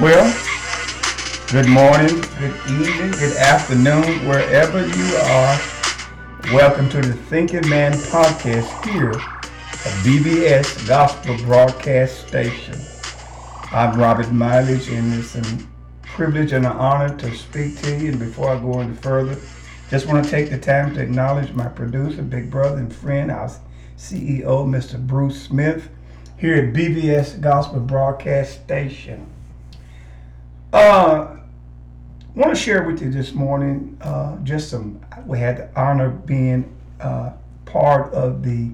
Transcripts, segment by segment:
Well, good morning, good evening, good afternoon, wherever you are. Welcome to the Thinking Man podcast here at BBS Gospel Broadcast Station. I'm Robert Mileage, and it's a privilege and an honor to speak to you. And before I go any further, just want to take the time to acknowledge my producer, big brother, and friend, our CEO, Mr. Bruce Smith, here at BBS Gospel Broadcast Station. Uh, want to share with you this morning uh, just some. We had the honor of being uh, part of the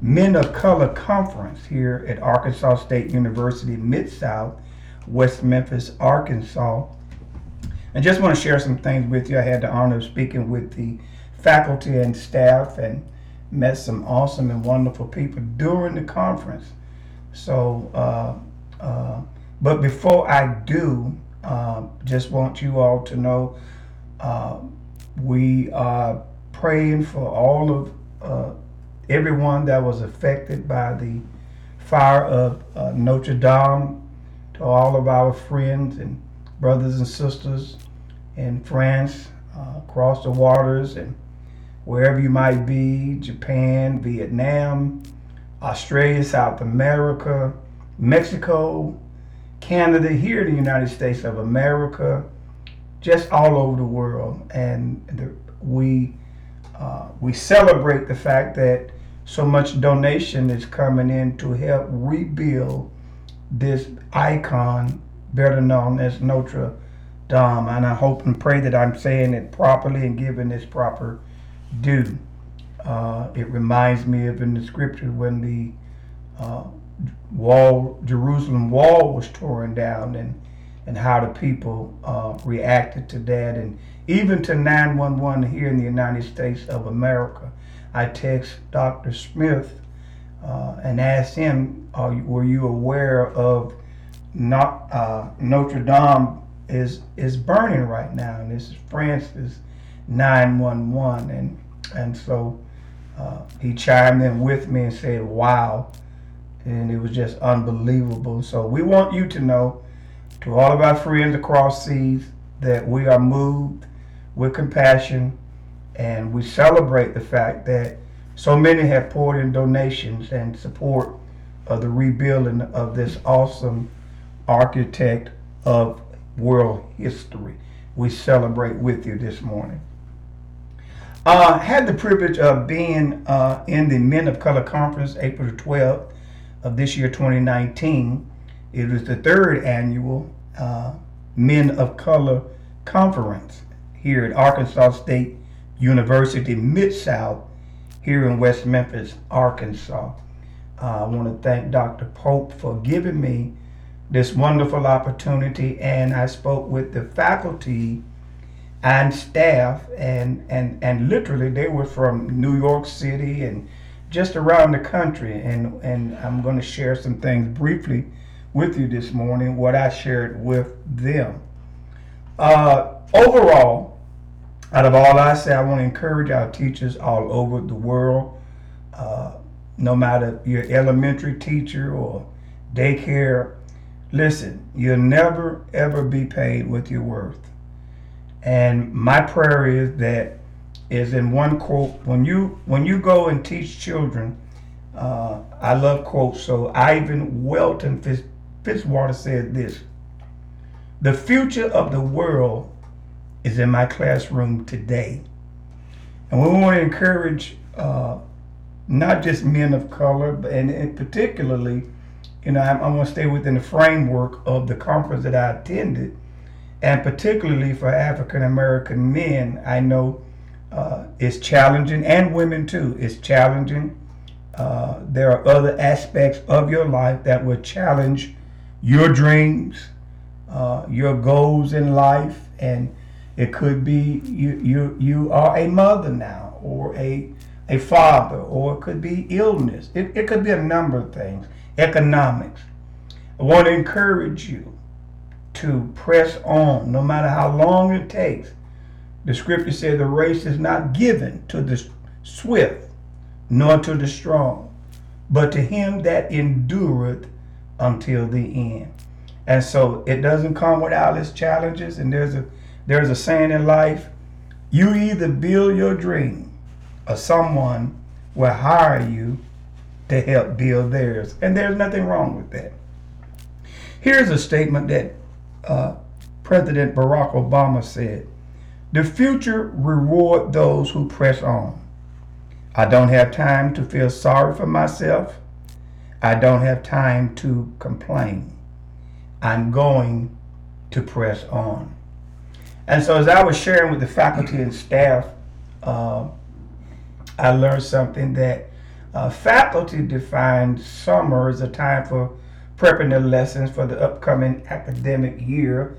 Men of Color Conference here at Arkansas State University, Mid South, West Memphis, Arkansas. I just want to share some things with you. I had the honor of speaking with the faculty and staff and met some awesome and wonderful people during the conference. So, uh, uh, but before I do, uh, just want you all to know uh, we are praying for all of uh, everyone that was affected by the fire of uh, Notre Dame, to all of our friends and brothers and sisters in France, uh, across the waters, and wherever you might be Japan, Vietnam, Australia, South America, Mexico, Canada, here in the United States of America, just all over the world. And the, we, uh, we celebrate the fact that so much donation is coming in to help rebuild this icon, better known as Notre Dame. And I hope and pray that I'm saying it properly and giving this proper due. Uh, it reminds me of in the scripture when the uh, wall, Jerusalem wall was torn down and, and how the people uh, reacted to that. And even to 911 here in the United States of America. I text Dr. Smith uh, and asked him, were you aware of not, uh, Notre Dame is is burning right now, and this is France's 911, and and so uh, he chimed in with me and said, "Wow," and it was just unbelievable. So we want you to know, to all of our friends across seas, that we are moved with compassion, and we celebrate the fact that so many have poured in donations and support of the rebuilding of this awesome architect of world history. We celebrate with you this morning. Uh, had the privilege of being uh, in the Men of Color Conference April 12th of this year, 2019. It was the third annual uh, Men of Color Conference here at Arkansas State University Mid South here in West Memphis, Arkansas. Uh, I want to thank Dr. Pope for giving me this wonderful opportunity and I spoke with the faculty and staff and and and literally they were from New York City and just around the country and and I'm going to share some things briefly with you this morning what I shared with them uh, overall out of all I say I want to encourage our teachers all over the world uh, no matter your elementary teacher or daycare Listen, you'll never ever be paid with your worth. And my prayer is that is in one quote when you when you go and teach children. Uh, I love quotes. So Ivan Welton Fitz, Fitzwater said this: "The future of the world is in my classroom today." And we want to encourage uh, not just men of color, but and, and particularly you know, I'm, I'm going to stay within the framework of the conference that I attended. And particularly for African American men, I know uh, it's challenging, and women too. It's challenging. Uh, there are other aspects of your life that will challenge your dreams, uh, your goals in life, and it could be you you you are a mother now, or a a father, or it could be illness. It, it could be a number of things economics. I want to encourage you to press on no matter how long it takes. The scripture says the race is not given to the swift nor to the strong, but to him that endureth until the end. And so it doesn't come without its challenges. And there's a there's a saying in life, you either build your dream or someone will hire you to help build theirs. And there's nothing wrong with that. Here's a statement that uh, President Barack Obama said The future reward those who press on. I don't have time to feel sorry for myself. I don't have time to complain. I'm going to press on. And so, as I was sharing with the faculty and staff, uh, I learned something that uh, faculty defined summer as a time for prepping the lessons for the upcoming academic year,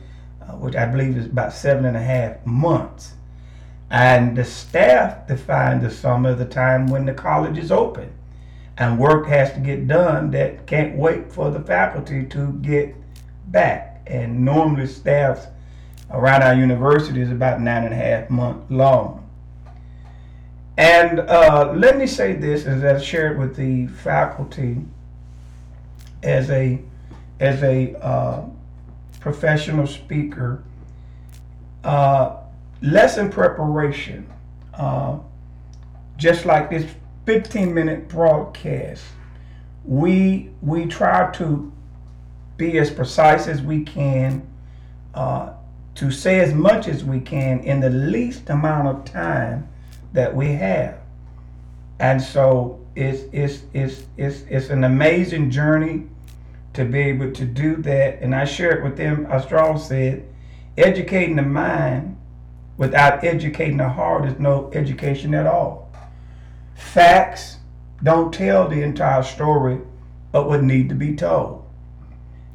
which I believe is about seven and a half months. And the staff defined the summer the time when the college is open and work has to get done that can't wait for the faculty to get back. And normally staffs around our university is about nine and a half months long. And uh, let me say this as I shared with the faculty as a as a uh, professional speaker, uh, lesson preparation, uh, just like this 15 minute broadcast, we we try to be as precise as we can, uh, to say as much as we can in the least amount of time that we have. And so it's, it's, it's, it's, it's an amazing journey to be able to do that. And I shared with them, as Strauss said, educating the mind without educating the heart is no education at all. Facts don't tell the entire story of what need to be told.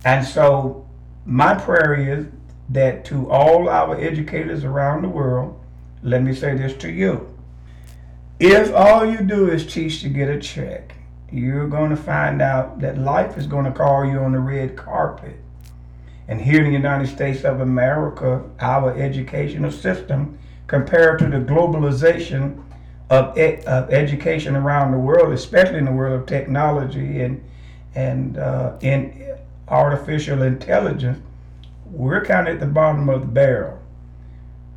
And so my prayer is that to all our educators around the world, let me say this to you. If all you do is teach to get a check, you're going to find out that life is going to call you on the red carpet. And here in the United States of America, our educational system, compared to the globalization of, ed- of education around the world, especially in the world of technology and and uh, in artificial intelligence, we're kind of at the bottom of the barrel.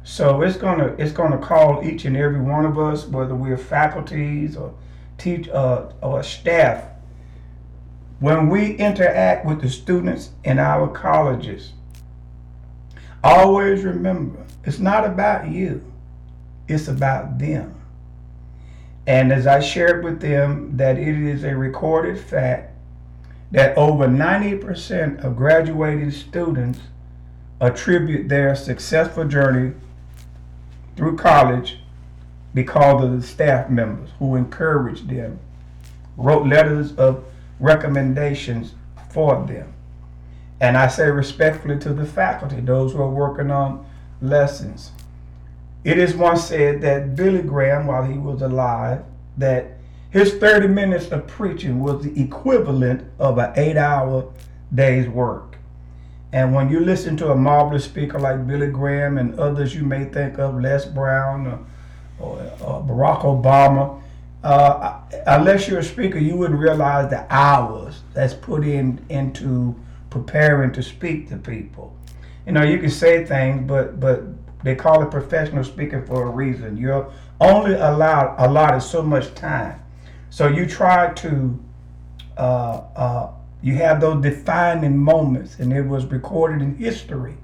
So it's gonna it's gonna call each and every one of us, whether we're faculties or teach uh, or staff, when we interact with the students in our colleges. Always remember, it's not about you, it's about them. And as I shared with them, that it is a recorded fact that over 90% of graduating students attribute their successful journey through college because of the staff members who encouraged them, wrote letters of recommendations for them. And I say respectfully to the faculty, those who are working on lessons. It is once said that Billy Graham, while he was alive, that his 30 minutes of preaching was the equivalent of an eight hour day's work. And when you listen to a marvelous speaker like Billy Graham and others you may think of, Les Brown Barack Obama, uh, unless you're a speaker, you wouldn't realize the hours that's put in into preparing to speak to people. You know, you can say things, but but they call it professional speaking for a reason. You're only allowed allotted so much time, so you try to uh, uh, you have those defining moments, and it was recorded in history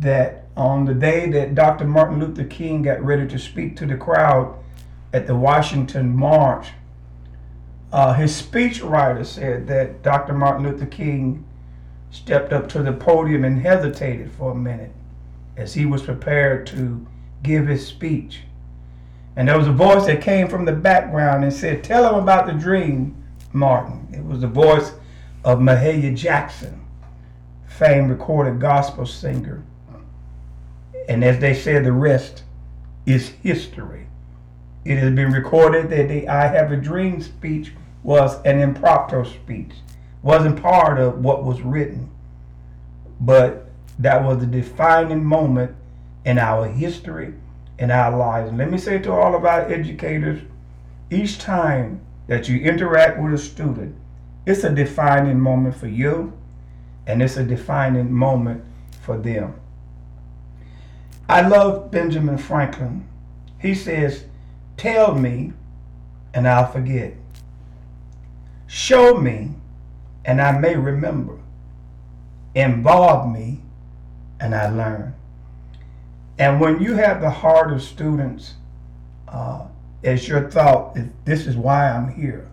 that on the day that Dr. Martin Luther King got ready to speak to the crowd at the Washington March, uh, his speechwriter said that Dr. Martin Luther King stepped up to the podium and hesitated for a minute as he was prepared to give his speech. And there was a voice that came from the background and said, Tell him about the dream, Martin. It was the voice of Mahalia Jackson, famed recorded gospel singer. And as they said, the rest is history. It has been recorded that the I Have a Dream speech was an impromptu speech, wasn't part of what was written, but that was the defining moment in our history, in our lives. And let me say to all of our educators, each time that you interact with a student, it's a defining moment for you, and it's a defining moment for them. I love Benjamin Franklin. He says, Tell me, and I'll forget. Show me, and I may remember. Involve me, and I learn. And when you have the heart of students uh, as your thought, this is why I'm here.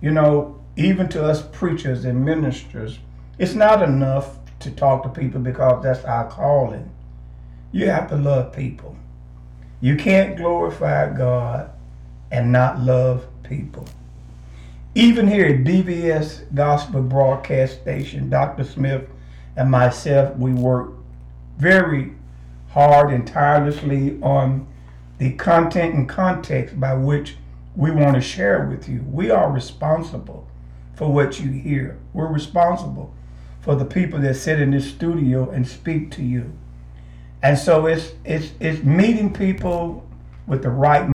You know, even to us preachers and ministers, it's not enough to talk to people because that's our calling. You have to love people. You can't glorify God and not love people. Even here at BBS Gospel Broadcast Station, Dr. Smith and myself, we work very hard and tirelessly on the content and context by which we want to share with you. We are responsible for what you hear. We're responsible for the people that sit in this studio and speak to you. And so it's it's it's meeting people with the right